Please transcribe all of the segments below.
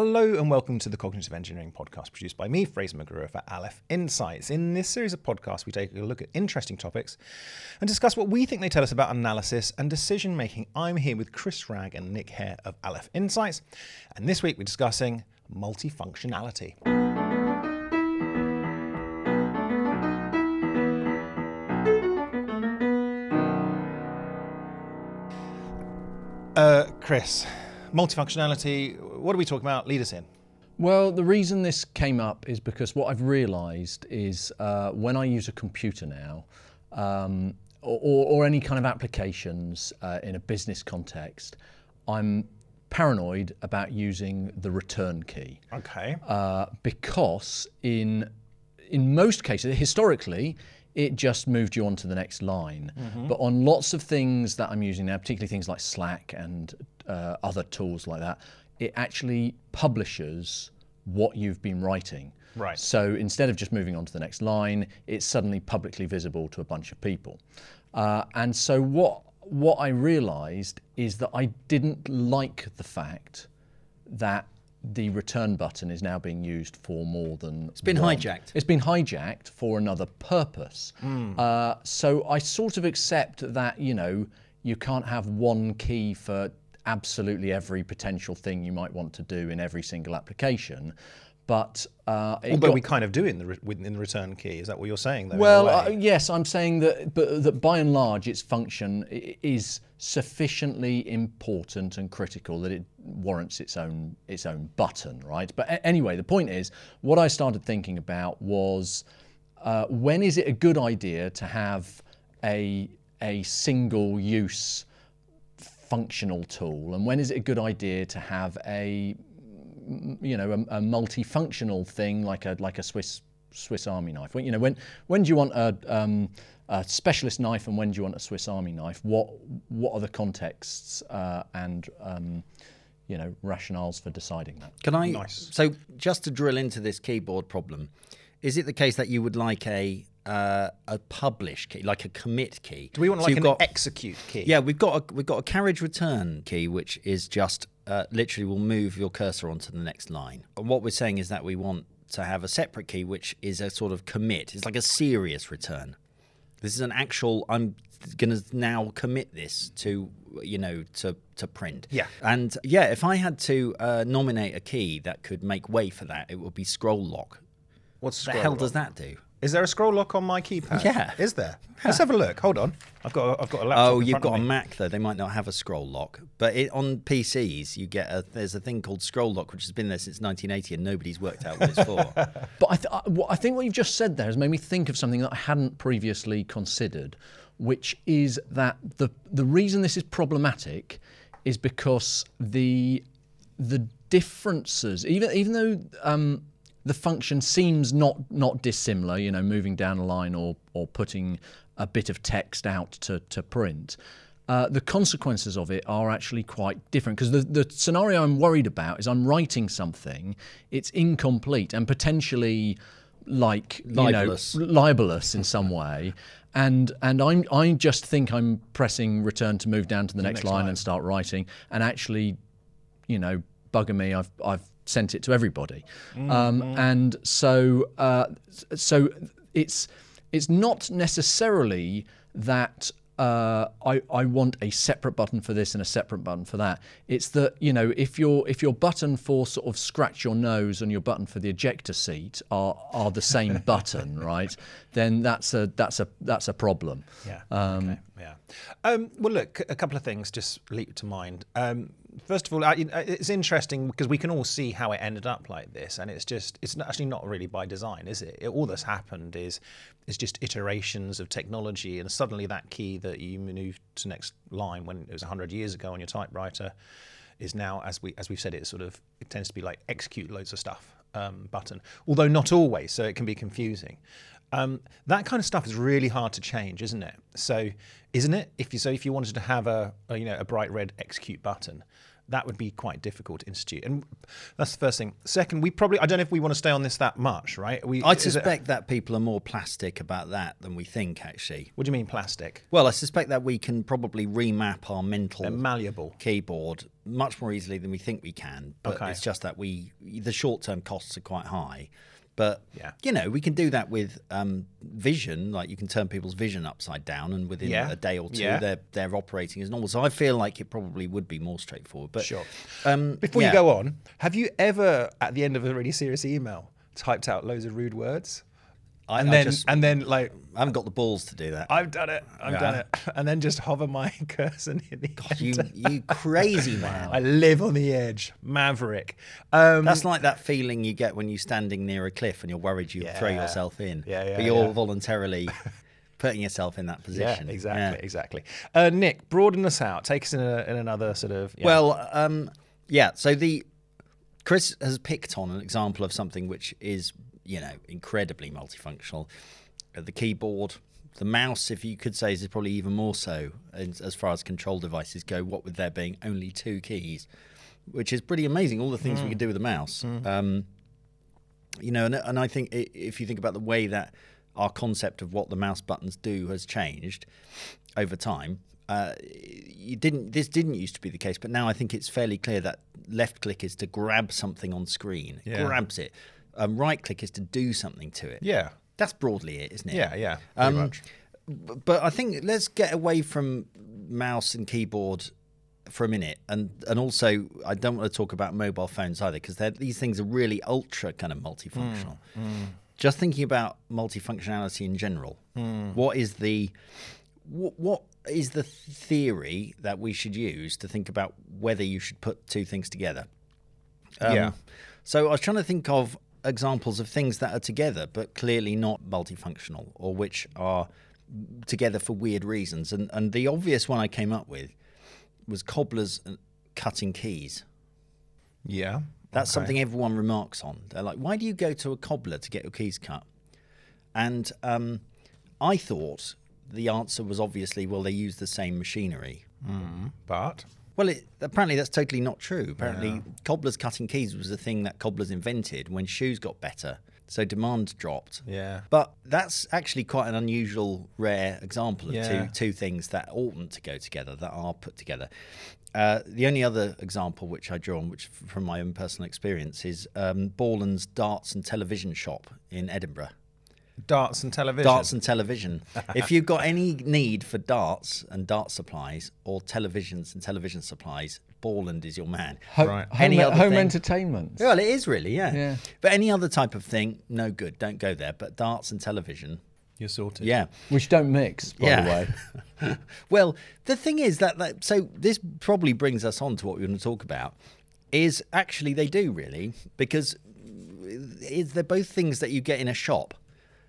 Hello and welcome to the Cognitive Engineering Podcast produced by me, Fraser McGruer for Aleph Insights. In this series of podcasts, we take a look at interesting topics and discuss what we think they tell us about analysis and decision making. I'm here with Chris Ragg and Nick Hare of Aleph Insights, and this week we're discussing multifunctionality. Uh, Chris, multifunctionality, what are we talking about? Lead us in. Well, the reason this came up is because what I've realised is uh, when I use a computer now, um, or, or, any kind of applications uh, in a business context, I'm paranoid about using the return key. Okay. Uh, because in in most cases, historically, it just moved you on to the next line. Mm-hmm. But on lots of things that I'm using now, particularly things like Slack and uh, other tools like that, it actually publishes what you've been writing. Right. So instead of just moving on to the next line, it's suddenly publicly visible to a bunch of people. Uh, and so what what I realized is that I didn't like the fact that the return button is now being used for more than. It's been one. hijacked. It's been hijacked for another purpose. Mm. Uh, so I sort of accept that you know you can't have one key for absolutely every potential thing you might want to do in every single application. But uh, although got, we kind of do in the re- in the return key, is that what you're saying? Though, well, uh, yes, I'm saying that, but that by and large, its function is sufficiently important and critical that it warrants its own its own button, right? But a- anyway, the point is, what I started thinking about was uh, when is it a good idea to have a a single use functional tool, and when is it a good idea to have a you know, a, a multifunctional thing like a like a Swiss Swiss Army knife. When, you know, when when do you want a, um, a specialist knife and when do you want a Swiss Army knife? What what are the contexts uh, and um, you know rationales for deciding that? Can I? Nice. So just to drill into this keyboard problem, is it the case that you would like a uh, a publish key, like a commit key? Do we want so like an got, execute key? Yeah, we've got a, we've got a carriage return key, which is just uh, literally will move your cursor onto the next line. And what we're saying is that we want to have a separate key, which is a sort of commit. It's like a serious return. This is an actual. I'm going to now commit this to you know to to print. Yeah. And yeah, if I had to uh, nominate a key that could make way for that, it would be scroll lock. What's the hell lock? does that do? Is there a scroll lock on my keypad? Yeah. Is there? Yeah. Let's have a look. Hold on. I've got a, I've got a laptop. Oh, you've got a Mac though. They might not have a scroll lock, but it, on PCs you get a there's a thing called scroll lock which has been there since 1980 and nobody's worked out what it's for. but I, th- I think what you've just said there has made me think of something that I hadn't previously considered, which is that the the reason this is problematic is because the the differences, even even though um, the function seems not not dissimilar, you know, moving down a line or or putting a bit of text out to, to print. Uh, the consequences of it are actually quite different because the, the scenario I'm worried about is I'm writing something, it's incomplete and potentially like libelous, you know, libelous. in some way, and and I'm I just think I'm pressing return to move down to the, the next, next line, line. and start writing, and actually, you know, bugger me, I've I've sent it to everybody, mm-hmm. um, and so uh, so it's it's not necessarily that uh, I, I want a separate button for this and a separate button for that. It's that you know if your if your button for sort of scratch your nose and your button for the ejector seat are are the same button, right? Then that's a that's a that's a problem. Yeah. Um, okay. Yeah. Um, well, look, a couple of things just leap to mind. Um, first of all, it's interesting because we can all see how it ended up like this, and it's just it's actually not really by design, is it? it all that's happened is is just iterations of technology, and suddenly that key that you moved to next line when it was 100 years ago on your typewriter is now, as we as we've said, it sort of it tends to be like execute loads of stuff um, button, although not always, so it can be confusing. Um, that kind of stuff is really hard to change, isn't it? So, isn't it? If you so, if you wanted to have a, a you know a bright red execute button, that would be quite difficult to institute. And that's the first thing. Second, we probably I don't know if we want to stay on this that much, right? We I'd is it- suspect that people are more plastic about that than we think, actually. what do you mean plastic? Well, I suspect that we can probably remap our mental They're malleable. keyboard much more easily than we think we can. But Okay. it's just that we the short term costs are quite high. But Yeah. you know, we can do that with um, vision. Like you can turn people's vision upside down, and within Yeah. a day or two, Yeah. they're they're operating as normal. So I feel like it probably would be more straightforward. But Sure. um, Before you go on, have you ever, at the end of a really serious email, typed out loads of rude words? I, And then, just and then, like, I haven't got the balls to do that. I've done it, I've done it, and then just hover my cursor near the you you crazy man. I live on the edge, maverick. Um, That's like that feeling you get when you're standing near a cliff and you're worried you will throw yourself in. Yeah, yeah, But you're yeah. voluntarily putting yourself in that yeah, position. exactly, Yeah. exactly. Uh, Nick, broaden us out. Take us in, a, in another sort of. yeah. Well, um, yeah. So the Chris has picked on an example of something which is, you know, incredibly multifunctional. Uh, the keyboard, the mouse, if you could say, is probably even more so as, far as control devices go. What with there being only two keys, which is pretty amazing. All the things we can do with the mouse. Um, you know, and, and I think if you think about the way that our concept of what the mouse buttons do has changed over time, uh, you didn't. This didn't used to be the case, but now I think it's fairly clear that left click is to grab something on screen, It Yeah. grabs it. Um, right click is to do something to it. yeah, That's broadly it, isn't it? yeah, yeah. Pretty Um, much. but I think let's get away from mouse and keyboard for a minute, and and also I don't want to talk about mobile phones either because these things are really ultra kind of multifunctional. Just thinking about multifunctionality in general, what is the what, what is the theory that we should use to think about whether you should put two things together? Um, Yeah. So I was trying to think of examples of things that are together but clearly not multifunctional or which are together for weird reasons. And and the obvious one I came up with was cobblers cutting keys. Yeah. That's okay. something everyone remarks on. They're like, "Why do you go to a cobbler to get your keys cut?" And um, I thought the answer was obviously, well, they use the same machinery. But Well, it, apparently that's totally not true. Apparently, cobblers cutting keys was a thing that cobblers invented when shoes got better, so demand dropped. yeah. But that's actually quite an unusual, rare example of Yeah. two two things that oughtn't to go together that are put together. Uh, the only other example which I draw on, which from my own personal experience, is um, Borland's Darts and Television Shop in Edinburgh. Darts and television. Darts and television. if you've got any need for darts and dart supplies or televisions and television supplies, Borland is your man. Ho- Right. Home, Any other home thing? entertainment. Well, it is really, yeah. Yeah. But any other type of thing, no good. Don't go there. But darts and television, You're sorted. yeah. Which don't mix, by Yeah. the way. well, the thing is that, that so this probably brings us on to what we're going to talk about. Is actually they do really because uh, is they're both things that you get in a shop,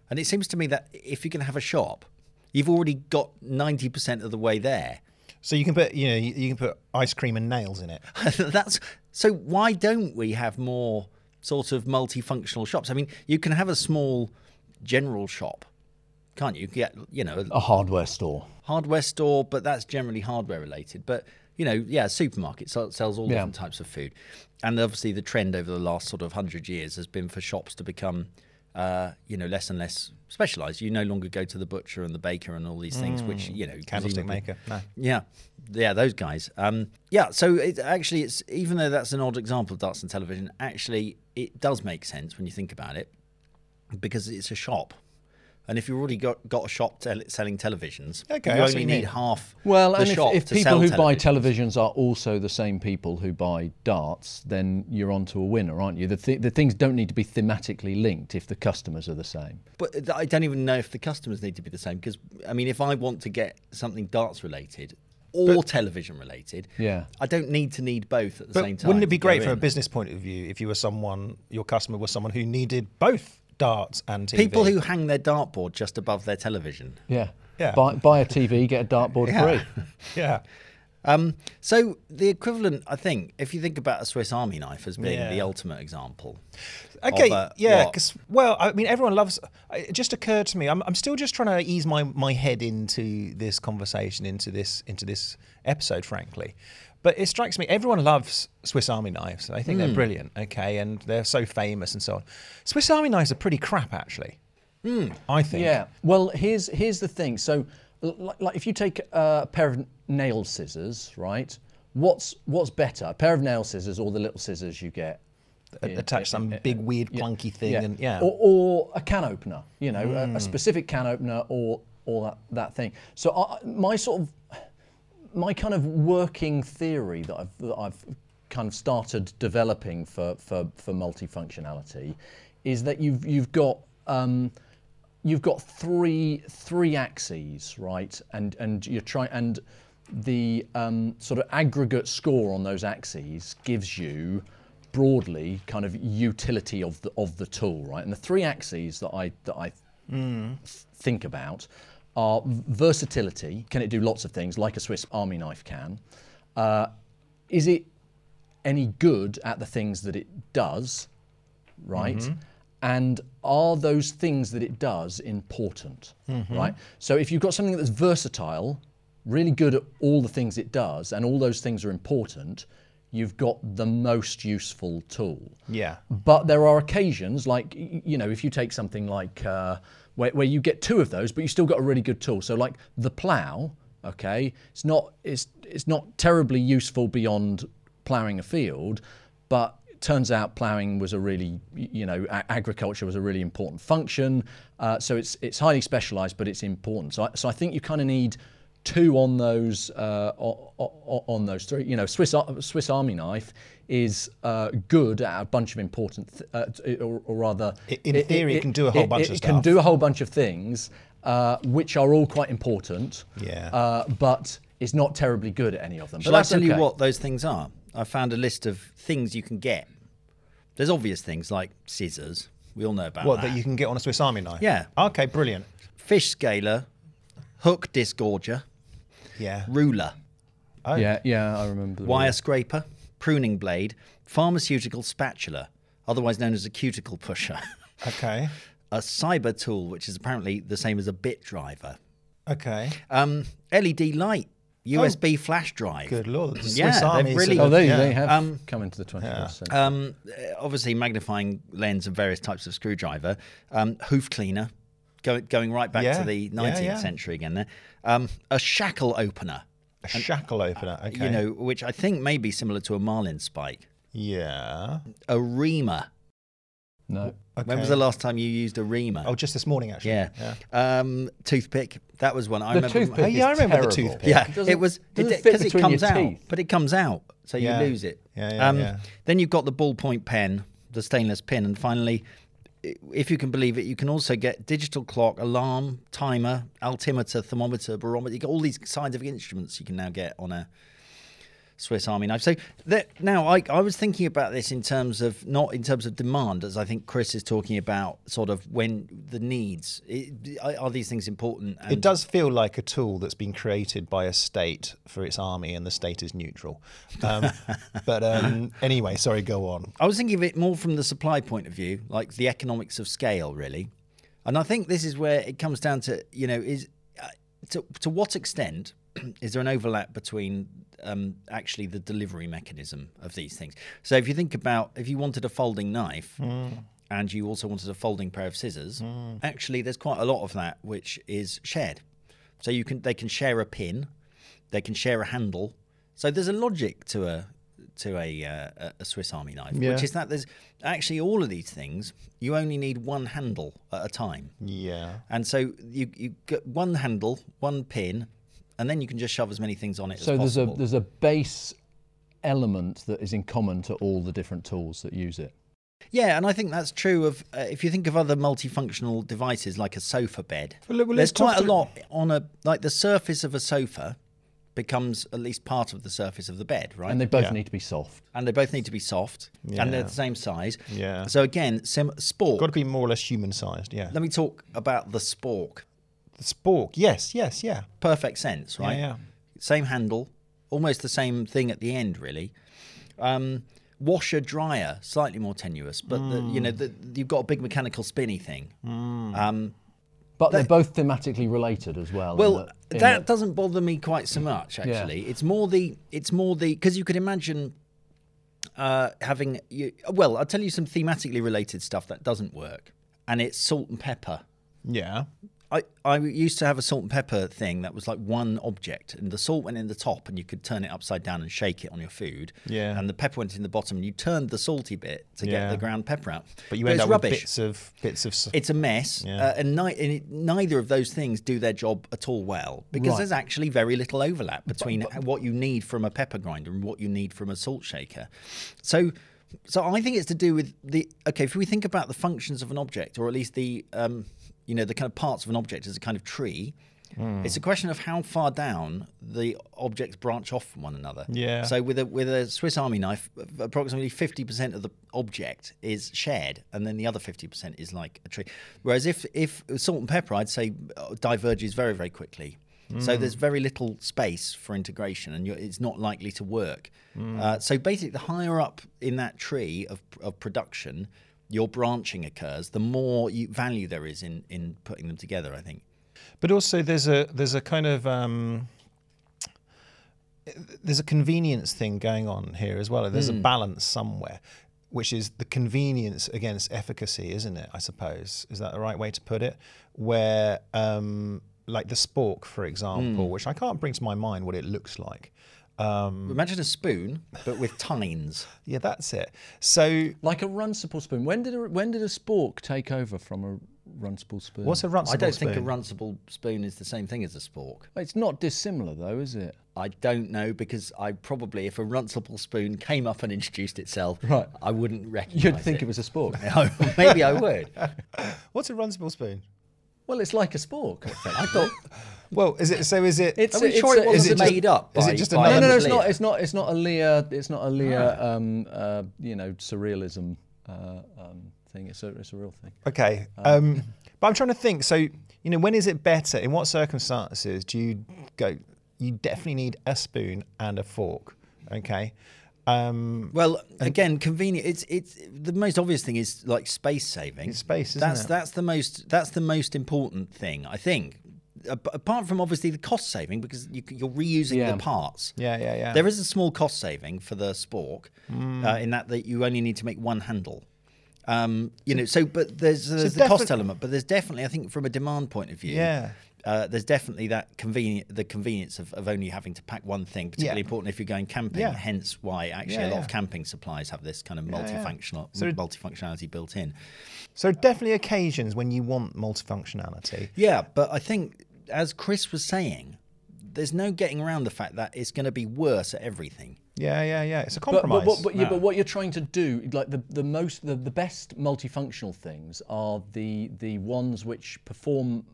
and it seems to me that if you can have a shop, you've already got ninety percent of the way there. So you can put, you know, you, can put ice cream and nails in it. That's so. Why don't we have more sort of multifunctional shops? I mean, you can have a small general shop, can't you? Get you know A hardware store. hardware store, but that's generally hardware related. But you know, yeah, a supermarket sells all Yeah. different types of food, and obviously the trend over the last sort of hundred years has been for shops to become, uh, you know, less and less specialized. You no longer go to the butcher and the baker and all these things, which you know, Candlestick maker. No. yeah, yeah, those guys. Um, yeah, so it actually, it's even though that's an odd example of darts and television, actually, it does make sense when you think about it, because it's a shop, and if you've already got got a shop tel- selling televisions, Okay, you I only need half. Well, the and if, shop if to people sell who buy televisions. televisions are also the same people who buy darts, then you're onto a winner, aren't you? The, th- the things don't need to be thematically linked if the customers are the same. But I don't even know if the customers need to be the same because I mean, if I want to get something darts related or television related, Yeah. I don't need to need both at the But same time. wouldn't it be great from a business point of view if you were someone, your customer was someone who needed both darts and TV? People who hang their dartboard just above their television. Yeah. Yeah. Buy, buy a TV, get a dartboard Yeah. free. yeah. Um, so the equivalent, I think, if you think about a Swiss Army knife as being Yeah. the ultimate example. Okay, of, uh, yeah, because well, I mean, everyone loves. It just occurred to me. I'm, I'm still just trying to ease my my head into this conversation, into this into this episode, frankly. But it strikes me, everyone loves Swiss Army knives. They think Hmm. they're brilliant, okay, and they're so famous and so on. Swiss Army knives are pretty crap, actually. I think. Yeah. Well, here's here's the thing. So, like, like if you take a pair of nail scissors, right? What's what's better, a pair of nail scissors or the little scissors you get? Attach some big, weird, clunky thing, and yeah. Or, or a can opener, you know, a, a specific can opener or or that, that thing. So I, my sort of my kind of working theory that I've that I've kind of started developing for for, for multifunctionality is that you've you've got um, you've got three three axes, right? And and you're trying and the um, sort of aggregate score on those axes gives you broadly kind of utility of the of the tool, right? And the three axes that I that I think about are versatility. Can it do lots of things like a Swiss Army knife can? Uh, is it any good at the things that it does? Right. And are those things that it does important? Right. So if you've got something that's versatile, really good at all the things it does, and all those things are important, you've got the most useful tool. Yeah. But there are occasions, like you know, if you take something like uh, where, where you get two of those, but you still got a really good tool. So like the plough, okay, it's not it's it's not terribly useful beyond ploughing a field, but turns out ploughing was a really you know agriculture was a really important function. Uh, so it's it's highly specialised, but it's important. So I, so I think you kind of need two on those uh, o- o- on those three. You know, Swiss Swiss Army knife is uh, good at a bunch of important, th- uh, or, or rather, I- in theory, it can do a whole bunch it, of It can do a whole bunch of things, uh, which are all quite important. Yeah. Uh, but it's not terribly good at any of them. Shall but I that's tell you what those things are? I found a list of things you can get. There's obvious things like scissors. We all know about What, that. that you can get on a Swiss Army knife? Yeah. Okay, brilliant. Fish scaler, hook disgorger, Yeah. ruler, Oh. Yeah, yeah, I remember. the wire rule. scraper, pruning blade, pharmaceutical spatula, otherwise known as a cuticle pusher, Okay. a cyber tool, which is apparently the same as a bit driver, Okay. um, LED light, USB flash drive. Oh. Good lord. The Swiss Yeah, they've Army really- Oh, they, yeah. they have Um, come into the 21st century. Um, obviously, magnifying lens and various types of screwdriver, um, hoof cleaner, go, going right back Yeah, to the 19th yeah. century again there. Um, a shackle opener, A shackle opener. Okay. you know, which I think may be similar to a marlin spike. Yeah. A reamer. no. Okay. When was the last time you used a reamer? Oh, just this morning, actually. yeah. Um, toothpick. That was one. I The remember. toothpick Oh, yeah, I is remember the toothpick. Yeah, doesn't- it was doesn't it, it comes your out, teeth. but it comes out, so Yeah. you lose it. Yeah, yeah, yeah. Then you've got the ballpoint pen, the stainless pin, and finally, i- if you can believe it, you can also get digital clock, alarm, timer, altimeter, thermometer, barometer. You get all these scientific instruments you can now get on a Swiss Army knife. So that, now I, I was thinking about this in terms of not in terms of demand, as I think Chris is talking about, sort of when the needs I- are, are these things important? And It does feel like a tool that's been created by a state for its army, and the state is neutral. Um, but um, anyway, sorry, go on. I was thinking of it more from the supply point of view, like the economics of scale, really. And I think this is where it comes down to, you know, is uh, to, to what extent is there an overlap between um, actually the delivery mechanism of these things? So if you think about if you wanted a folding knife and you also wanted a folding pair of scissors, actually there's quite a lot of that which is shared. So you can they can share a pin, they can share a handle. So there's a logic to a to a uh, a Swiss Army knife, Yeah. which is that there's actually all of these things you only need one handle at a time, Yeah. and so you you get one handle, one pin, and then you can just shove as many things on it So as there's a there's a base element that is in common to all the different tools that use it. Yeah, and I think that's true of uh, if you think of other multifunctional devices like a sofa bed. Well, well, there's let's quite a lot on a like the surface of a sofa becomes at least part of the surface of the bed, right? And they both Yeah. need to be soft. and they both need to be soft, and they're the same size. Yeah. So again, sim- spork. Got to be more or less human sized. Yeah. Let me talk about the spork. The spork. Yes. Yes. Yeah. Perfect sense, right? yeah. Same handle, almost the same thing at the end, really. Um, washer dryer, slightly more tenuous, but the, you know the, you've got a big mechanical spinny thing. Um, But they're both thematically related as well. in Well, that- in that doesn't bother me quite so much. Yeah. Actually, it's more the it's more the because you could imagine uh, having you. Well, I'll tell you some thematically related stuff that doesn't work, and it's salt and pepper. Yeah. I, I used to have a salt and pepper thing that was like one object, and the salt went in the top, and you could turn it upside down and shake it on your food. Yeah. And the pepper went in the bottom, and you turned the salty bit to Yeah. get the ground pepper out. But you end it's up rubbish. with bits of bits of. It's a mess, Yeah. uh, and, ni- and it, neither of those things do their job at all well because Right. there's actually very little overlap between what you need from a pepper grinder and what you need from a salt shaker. So, so I think it's to do with the okay. If we think about the functions of an object, or at least the um, you know the kind of parts of an object as a kind of tree. Hmm. It's a question of how far down the objects branch off from one another. Yeah. So with a with a Swiss Army knife, approximately fifty percent of the object is shared, and then the other fifty percent is like a tree. Whereas if if salt and pepper, I'd say uh, diverges very very quickly. So there's very little space for integration, and you're, it's not likely to work. Uh, so basically, the higher up in that tree of of production your branching occurs, the more you, value there is in in putting them together. I think. But also, there's a there's a kind of um, there's a convenience thing going on here as well. There's a balance somewhere, which is the convenience against efficacy, isn't it? I suppose is that the right way to put it? Where um, like the spork, for example, which I can't bring to my mind what it looks like. Um, Imagine a spoon, but with tines. yeah, that's it. So, like a runcible spoon. When did a, when did a spork take over from a runcible spoon? what's a runcible I don't spoon? think a runcible spoon is the same thing as a spork. It's not dissimilar though, is it? I don't know because I probably, if a runcible spoon came up and introduced itself, Right. I wouldn't recognise You'd think it. it was a spork. Maybe I would. What's a runcible spoon? Well, it's like a spork. I thought. Well, is it so? Is it? It's Are we it's sure it wasn't it's a- made up? is it just a by No, no, no. It's Lear? not. It's not. It's not a Lear. It's not a Lear. Um, uh, you know, surrealism uh, um, thing. It's a. It's a real thing. Okay. Um, but I'm trying to think. So, you know, when is it better? In what circumstances do you go? You definitely need a spoon and a fork. Okay. Um, Well, again, convenient. It's it's the most obvious thing is like space saving. It's space, isn't that's it? that's the most that's the most important thing I think. Apart from obviously the cost saving because you, you're reusing Yeah. the parts. yeah, yeah, yeah. There is a small cost saving for the spork Mm. uh, in that that you only need to make one handle. Um, you know, so but there's, there's the cost element, but there's definitely I think from a demand point of view, Yeah. Uh, there's definitely that convenient the convenience of, of only having to pack one thing, particularly Yeah. important if you're going camping. Yeah. Hence why actually Yeah, a lot yeah. of camping supplies have this kind of yeah. multifunctional So- multifunctionality built in. so definitely occasions when you want multifunctionality. Yeah, but I think as Chris was saying, there's no getting around the fact that it's going to be worse at everything. Yeah, yeah, yeah. It's a But, compromise. but, but, but, yeah, but what you're trying to do, like the, the most, the, the best multifunctional things are the the ones which perform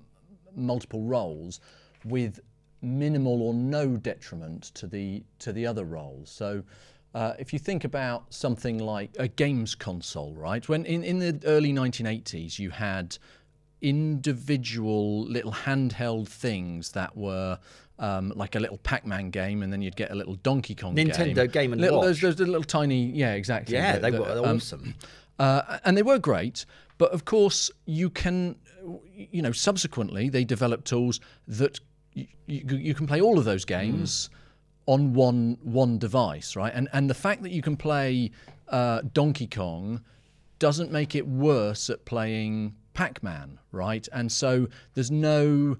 multiple roles with minimal or no detriment to the to the other roles. So. Uh, if you think about something like a games console, right? When in, in the early 1980s, you had individual little handheld things that were um, like a little Pac-Man game, and then you'd get a little Donkey Kong Nintendo game. Game and little, Watch. Those, those little tiny, yeah, exactly. Yeah, The- they the, were um, awesome. uh, and they were great, but of course you can, you know, subsequently they developed tools that you, you, you can play all of those games on one one device, right? And and the fact that you can play uh, Donkey Kong doesn't make it worse at playing Pac-Man, right? And so there's no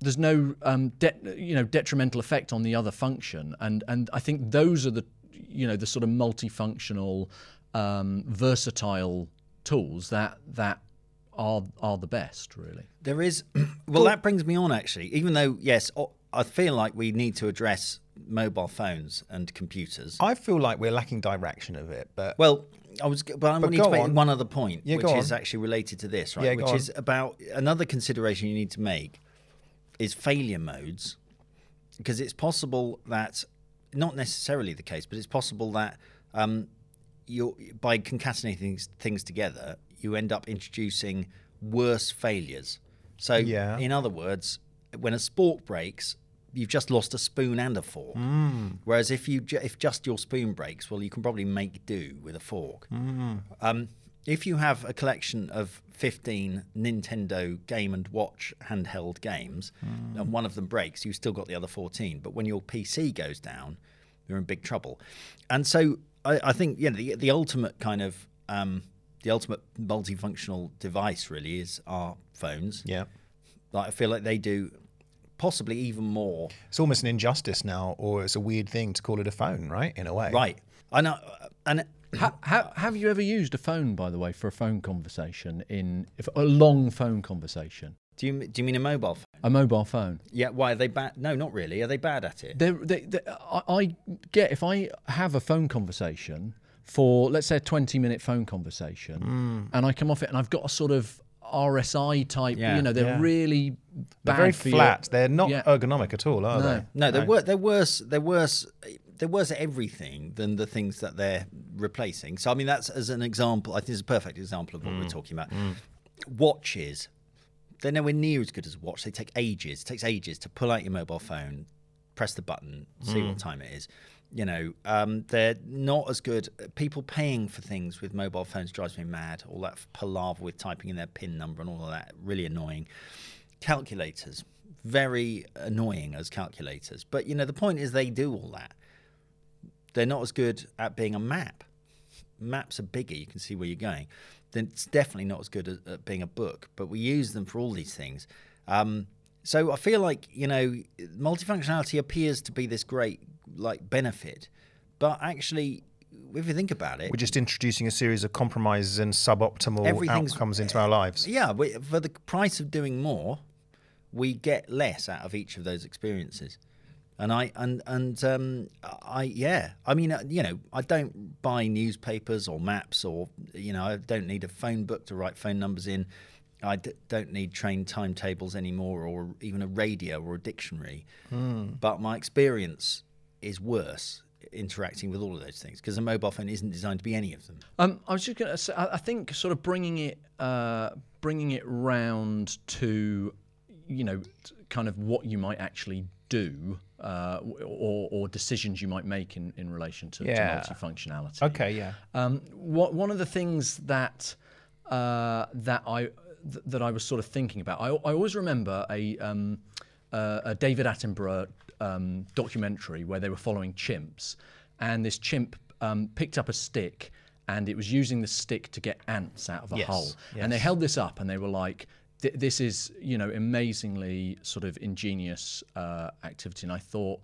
there's no um, de- you know detrimental effect on the other function, and and I think those are the you know the sort of multifunctional, um, versatile tools that that are are the best, really. There is, well, that brings me on actually. Even though, yes, I feel like we need to address mobile phones and computers. I feel like we're lacking direction of it, but Well, I was, but I wanted go to make on. one other point, Yeah, which is on. actually related to this, right? Yeah, go which on. is about another consideration you need to make is failure modes, because it's possible that, not necessarily the case, but it's possible that um, you're by concatenating things, things together, you end up introducing worse failures. So, Yeah. in other words, when a spork breaks, you've just lost a spoon and a fork. Mm. Whereas if you ju- if just your spoon breaks, well, you can probably make do with a fork. Mm. Um, if you have a collection of 15 Nintendo Game and Watch handheld games and one of them breaks, you've still got the other 14. But when your PC goes down, you're in big trouble. And so I, I think yeah, the, the ultimate kind of um, the ultimate multifunctional device really is our phones. Yeah. Like I feel like they do possibly even more. It's almost an injustice now, or it's a weird thing to call it a phone, right? In a way. Right. I know. And Ha, ha, have you ever used a phone, by the way, for a phone conversation in if, a long phone conversation, do you do you mean a mobile phone? a mobile phone? Yeah. Why are they bad? No, not really. Are they bad at it? They're, they, they, I, I get if I have a phone conversation for let's say a twenty-minute phone conversation, mm. and I come off it and I've got a sort of RSI type. Yeah. you know, they're Yeah. really They're bad very for your- flat. They're not Yeah. ergonomic at all, are No. they? No, they're wor- they're worse. They're worse. They're worse at everything than the things that they're replacing. So I mean, that's as an example. I think it's a perfect example of what we're mm. talking about. Mm. Watches. They're nowhere near as good as a watch. They take ages. It takes ages to pull out your mobile phone, press the button, see what time it is. You know, um, they're not as good. People paying for things with mobile phones drives me mad. All that palaver with typing in their PIN number and all of that, really annoying. Calculators very annoying as calculators. But you know the point is they do all that. They're not as good at being a map. Maps are bigger you can see where you're going. Then it's definitely not as good at, at being a book but we use them for all these things. Um, so i feel like you know multifunctionality appears to be this great like benefit but actually if you think about it We're just introducing a series of compromises and suboptimal outcomes into our lives. Yeah, we, for the price of doing more, we get less out of each of those experiences. And I and and um, I yeah, I mean uh, you know I don't buy newspapers or maps or you know I don't need a phone book to write phone numbers in. I d- don't need train timetables anymore or even a radio or a dictionary. But my experience is worse interacting with all of those things because a mobile phone isn't designed to be any of them. Um, I was just going to say, I think sort of bringing it, uh, bringing it round to, you know, kind of what you might actually do, uh, or, or decisions you might make in, in relation to, Yeah. to multifunctionality. Okay, yeah. Um, what, one of the things that uh, that I th- that I was sort of thinking about, I, I always remember a, um, uh, a David Attenborough um, documentary where they were following chimps, and this chimp um, picked up a stick and it was using the stick to get ants out of a Yes, hole, and they held this up and they were like. This is, you know, amazingly sort of ingenious uh, activity, and I thought,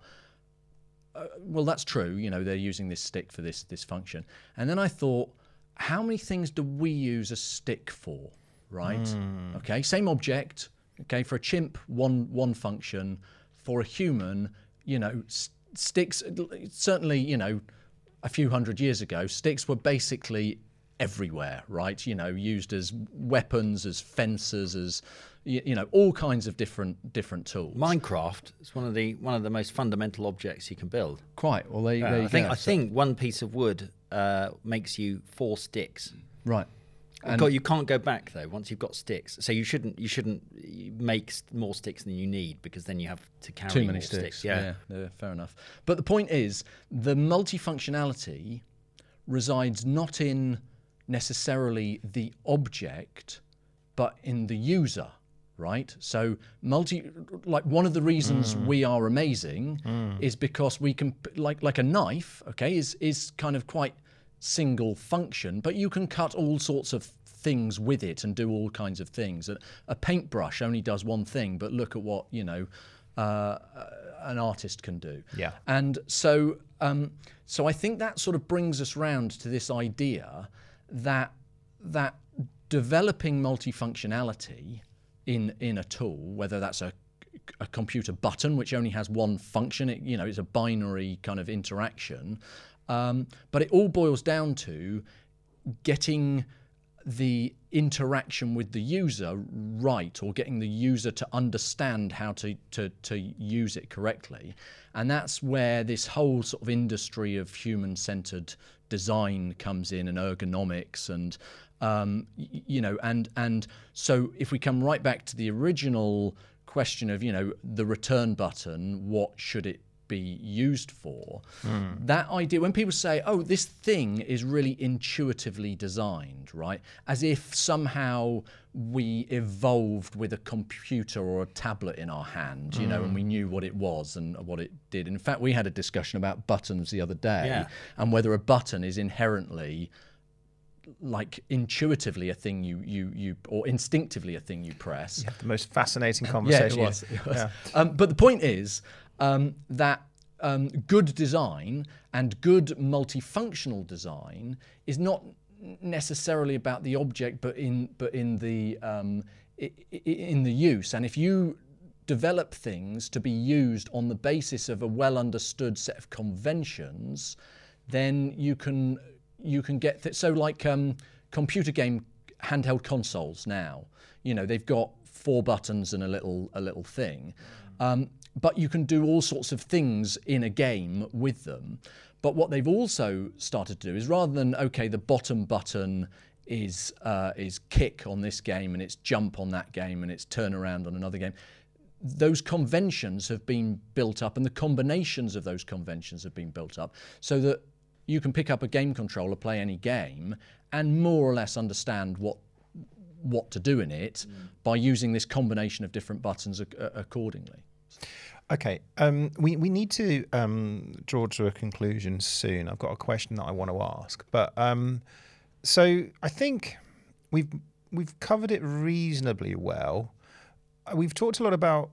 well, that's true. You know, they're using this stick for this this function. And then I thought, how many things do we use a stick for? Right. Okay. Same object. Okay. For a chimp, one one function. For a human, you know, s- sticks. Certainly, you know, a few hundred years ago, sticks were basically everywhere. Right. You know, used as weapons, as fences, as you, you know, all kinds of different different tools. Minecraft is one of the one of the most fundamental objects you can build. Quite. Well, there, you I think go. I So- think one piece of wood uh, makes you four sticks. right. God, you can't go back though once you've got sticks. So you shouldn't you shouldn't make more sticks than you need because then you have to carry too more many sticks. Yeah. yeah, fair enough. But the point is, the multifunctionality resides not in necessarily the object, but in the user. Right. So multi, like one of the reasons hmm. we are amazing hmm. is because we can, like like a knife. Okay, is is kind of quite single function, but you can cut all sorts of things with it and do all kinds of things. A, a paintbrush only does one thing, but look at what you know uh, an artist can do. Yeah. And so, um, so I think that sort of brings us round to this idea that that developing multifunctionality in in a tool, whether that's a a computer button which only has one function, it, you know, it's a binary kind of interaction, um, but it all boils down to getting the interaction with the user right or getting the user to understand how to, to, to use it correctly. And that's where this whole sort of industry of human centered design comes in and ergonomics and um, you know and and so if we come right back to the original question of you know the return button what should it be used for. That idea, when people say, oh, this thing is really intuitively designed, right? As if somehow we evolved with a computer or a tablet in our hand, you know, and we knew what it was and what it did. In fact, we had a discussion about buttons the other day Yeah. and whether a button is inherently like intuitively a thing you you you or instinctively a thing you press. The most fascinating Yeah, conversation. it was. It was. Um, but the point is um, that um, good design and good multifunctional design is not necessarily about the object, but in but in the um, in the use. And if you develop things to be used on the basis of a well understood set of conventions, then you can you can get th- so like um, computer game handheld consoles now. You know they've got four buttons and a little a little thing, um, but you can do all sorts of things in a game with them. But what they've also started to do is rather than okay the bottom button is uh, is kick on this game and it's jump on that game and it's turn around on another game those conventions have been built up and the combinations of those conventions have been built up so that you can pick up a game controller, play any game, and more or less understand what what to do in it by using this combination of different buttons ac- accordingly. Okay, um, we we need to um, draw to a conclusion soon. I've got a question that I want to ask, but um, so I think we've we've covered it reasonably well. We've talked a lot about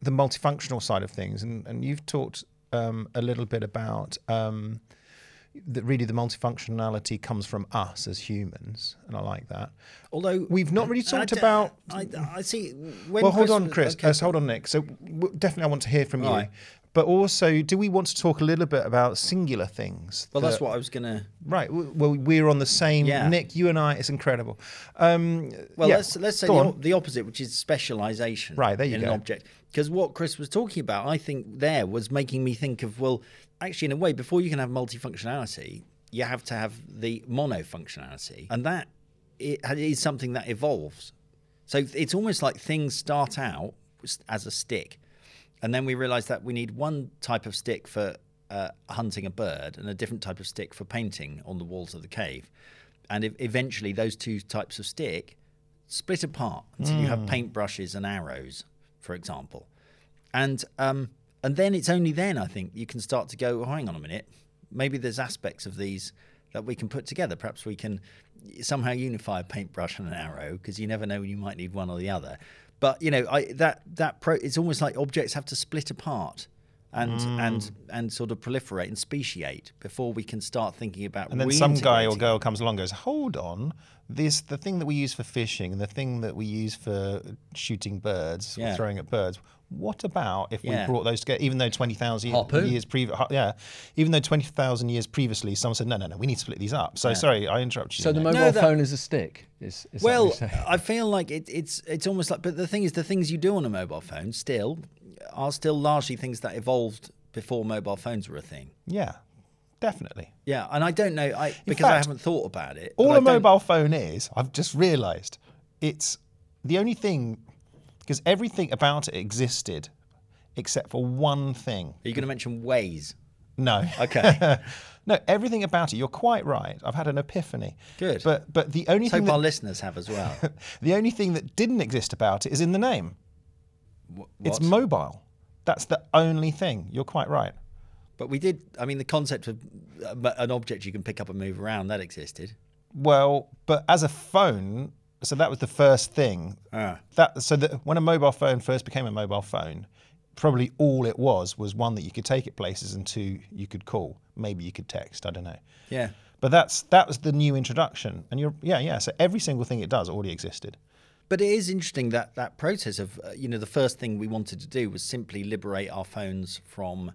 the multifunctional side of things, and, and you've talked um, a little bit about um, that really the multifunctionality comes from us as humans, and I like that. Although We've not really I talked about I, I see. When well, hold Chris on, Chris. okay. Uh, so hold on, Nick. So w- definitely, I want to hear from you. Right. But also, do we want to talk a little bit about singular things? well, that's what I was gonna. Right. w- Well, we're on the same. Yeah. Nick, you and I. It's incredible. Um, Well, yeah, let's let's say the, the opposite, which is specialization. Right, there you in go. an object. Because what Chris was talking about, I think there was making me think of well, actually, in a way, before you can have multifunctionality, you have to have the mono functionality, and that is something that evolves. So it's almost like things start out as a stick, and then we realize that we need one type of stick for uh, hunting a bird and a different type of stick for painting on the walls of the cave. And if eventually those two types of stick split apart until you have paintbrushes and arrows, for example. And um, and then it's only then I think you can start to go, oh, hang on a minute, maybe there's aspects of these that we can put together. Perhaps we can somehow unify a paintbrush and an arrow because you never know when you might need one or the other. But you know, I, that that pro, it's almost like objects have to split apart and mm. and and sort of proliferate and speciate before we can start thinking about. and then some guy or girl comes along and goes, hold on. This the thing that we use for fishing and the thing that we use for shooting birds, or Yeah. throwing at birds. What about if Yeah. we brought those together? Even though twenty thousand Harpoon. years previous, yeah, even though twenty thousand years previously, someone said, no, no, no, we need to split these up. So sorry, I interrupted you. So the Nick. mobile that- phone is a stick. Is, is Well. I feel like it, it's it's almost like, but the thing is, the things you do on a mobile phone still are still largely things that evolved before mobile phones were a thing. yeah, definitely. Yeah, and I don't know, I because I haven't thought about it. All I a don't- mobile phone is, I've just realised, it's the only thing because everything about it existed except for one thing. Are you going to mention ways? No. Okay. no, everything about it. You're quite right. I've had an epiphany. Good. But but the only thing Hope our listeners have as well. the only thing that didn't exist about it is in the name. Wh- It's mobile. That's the only thing. You're quite right. but we did. I mean, the concept of uh, an object you can pick up and move around that existed. Well, but as a phone, so that was the first thing. Ah. That so that when a mobile phone first became a mobile phone, probably all it was was one that you could take it places and two you could call. Maybe you could text. I don't know. Yeah. But that's that was the new introduction, and you're yeah yeah. So every single thing it does already existed. But it is interesting that that process of, uh, you know, the first thing we wanted to do was simply liberate our phones from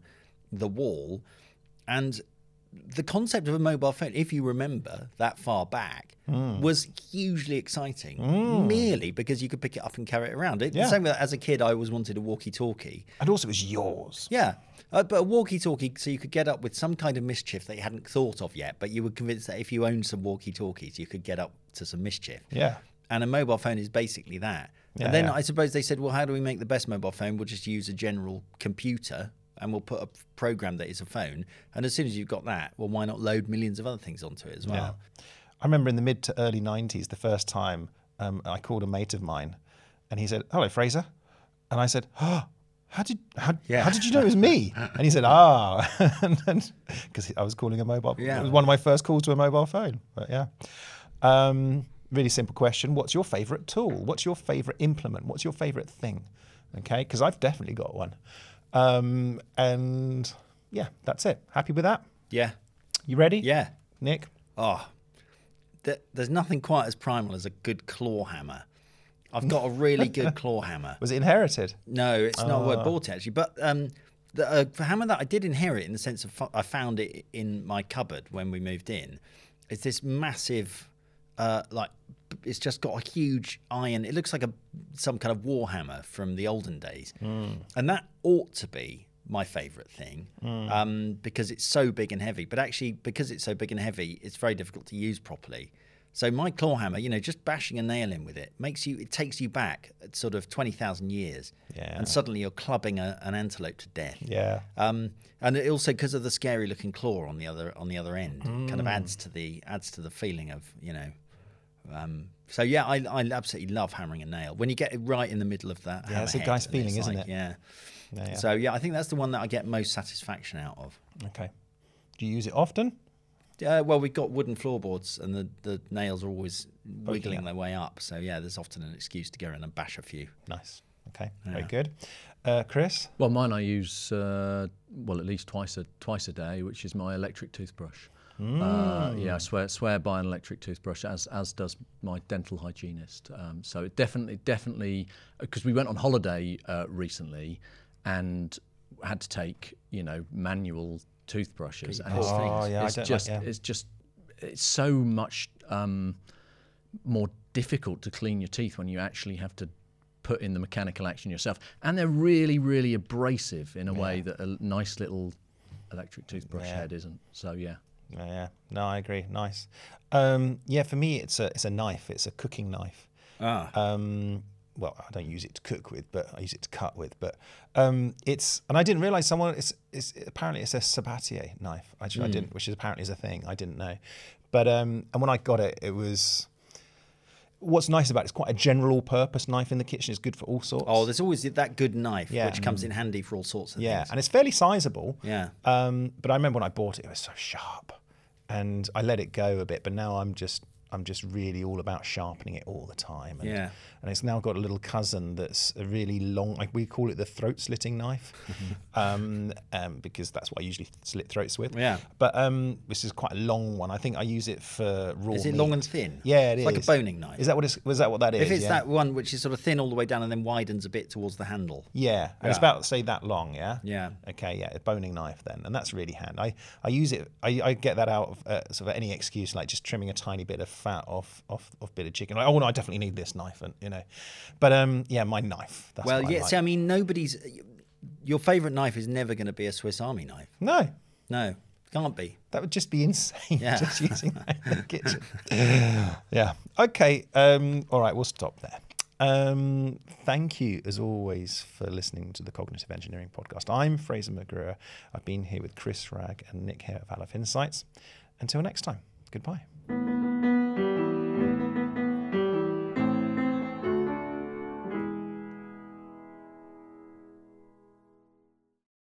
the wall. And the concept of a mobile phone, if you remember that far back, was hugely exciting, merely because you could pick it up and carry it around. It, Yeah. The same with, as a kid, I always wanted a walkie talkie. And also, it was yours. Yeah. Uh, but a walkie talkie, so you could get up with some kind of mischief that you hadn't thought of yet, but you were convinced that if you owned some walkie talkies, you could get up to some mischief. Yeah. And a mobile phone is basically that. Yeah, and then yeah. I suppose they said, well, how do we make the best mobile phone? We'll just use a general computer and we'll put a program that is a phone. And as soon as you've got that, well, why not load millions of other things onto it as well? Yeah. I remember in the mid to early 90s, the first time um, I called a mate of mine and he said, Hello, Fraser. And I said, Oh, how did how, Yeah. how did you know it was me? And he said, Ah, because I was calling a mobile. Yeah. It was one of my first calls to a mobile phone. But yeah, um, really simple question: What's your favourite tool? What's your favourite implement? What's your favourite thing? Okay, because I've definitely got one. Um, and yeah, that's it. Happy with that? Yeah. You ready? Yeah. Nick. Oh, th- there's nothing quite as primal as a good claw hammer. I've got a really good claw hammer. Was it inherited? No, it's not. I Ah. bought it actually, but um, the uh, hammer that I did inherit, in the sense of I found it in my cupboard when we moved in, is this massive, uh, like it's just got a huge iron. It looks like a some kind of warhammer from the olden days, and that ought to be my favorite thing um, because it's so big and heavy. But actually, because it's so big and heavy, it's very difficult to use properly. So my claw hammer, you know, just bashing a nail in with it makes you. It takes you back at sort of twenty thousand years, Yeah. and suddenly you're clubbing a, an antelope to death. Yeah. Um, and it also because of the scary looking claw on the other on the other end, it kind of Mm. adds to the adds to the feeling of you know. Um, so yeah, I, I absolutely love hammering a nail when you get it right in the middle of that. Yeah, it's a hammerhead, nice feeling, isn't like- it? Yeah. Yeah, yeah. So yeah, I think that's the one that I get most satisfaction out of. Okay. Do you use it often? Uh, well, we've got wooden floorboards, and the, the nails are always wiggling up. their way up. So yeah, there's often an excuse to go in and bash a few. Nice. Okay. Very good. Uh, Chris? Well, mine I use uh, well at least twice a twice a day, which is my electric toothbrush. Uh, yeah, I swear swear by an electric toothbrush, as as does my dental hygienist. Um, so it definitely definitely because we went on holiday uh, recently and had to take you know manual toothbrushes, and it's, Oh, yeah, I it's don't like- just yeah. it's just it's so much. Um, more difficult to clean your teeth when you actually have to put in the mechanical action yourself. And they're really, really abrasive in a way that a nice little electric toothbrush Yeah. head isn't. So yeah. Yeah, yeah. No, I agree. Nice. Um, yeah, for me, it's a it's a knife. It's a cooking knife. Ah, Um, well, I don't use it to cook with, but I use it to cut with. But um, it's and I didn't realize someone. It's, it's apparently it's a Sabatier knife. I, I didn't, which is apparently is a thing. I didn't know. But um, and when I got it, it was. What's nice about it, it's quite a general purpose knife in the kitchen. It's good for all sorts. oh, there's always that good knife Yeah. which comes in handy for all sorts of Yeah, things. Yeah, and it's fairly sizable. Yeah. Um, but I remember when I bought it, it was so sharp, and I let it go a bit. But now I'm just I'm just really all about sharpening it all the time. And, Yeah. And it's now got a little cousin that's a really long. Like we call it the throat slitting knife, um, um, because that's what I usually slit throats with. Yeah. But um, this is quite a long one. I think I use it for raw. Is it meat. long and thin? Yeah, it it's like a boning knife. Is that what it's? Was that what that is? if it's yeah. that one which is sort of thin all the way down and then widens a bit towards the handle. Yeah, and it's about say that long, yeah. Yeah. Okay, yeah, a boning knife then, and that's really handy. I, I use it. I, I get that out of uh, sort of any excuse, like just trimming a tiny bit of fat off off off bit of chicken. Like, oh no, I definitely need this knife, and you know. But um, yeah, my knife. That's well, what I yeah. like. See, I mean, nobody's. Your favourite knife is never going to be a Swiss Army knife. no, No, can't be. that would just be insane. Yeah. just using that in the kitchen. yeah. Okay. Um, all right, we'll stop there. Um, thank you, as always, for listening to the Cognitive Engineering Podcast. I'm Fraser McGruer. I've been here with Chris Ragg and Nick Hare of Aleph Insights. Until next time, goodbye.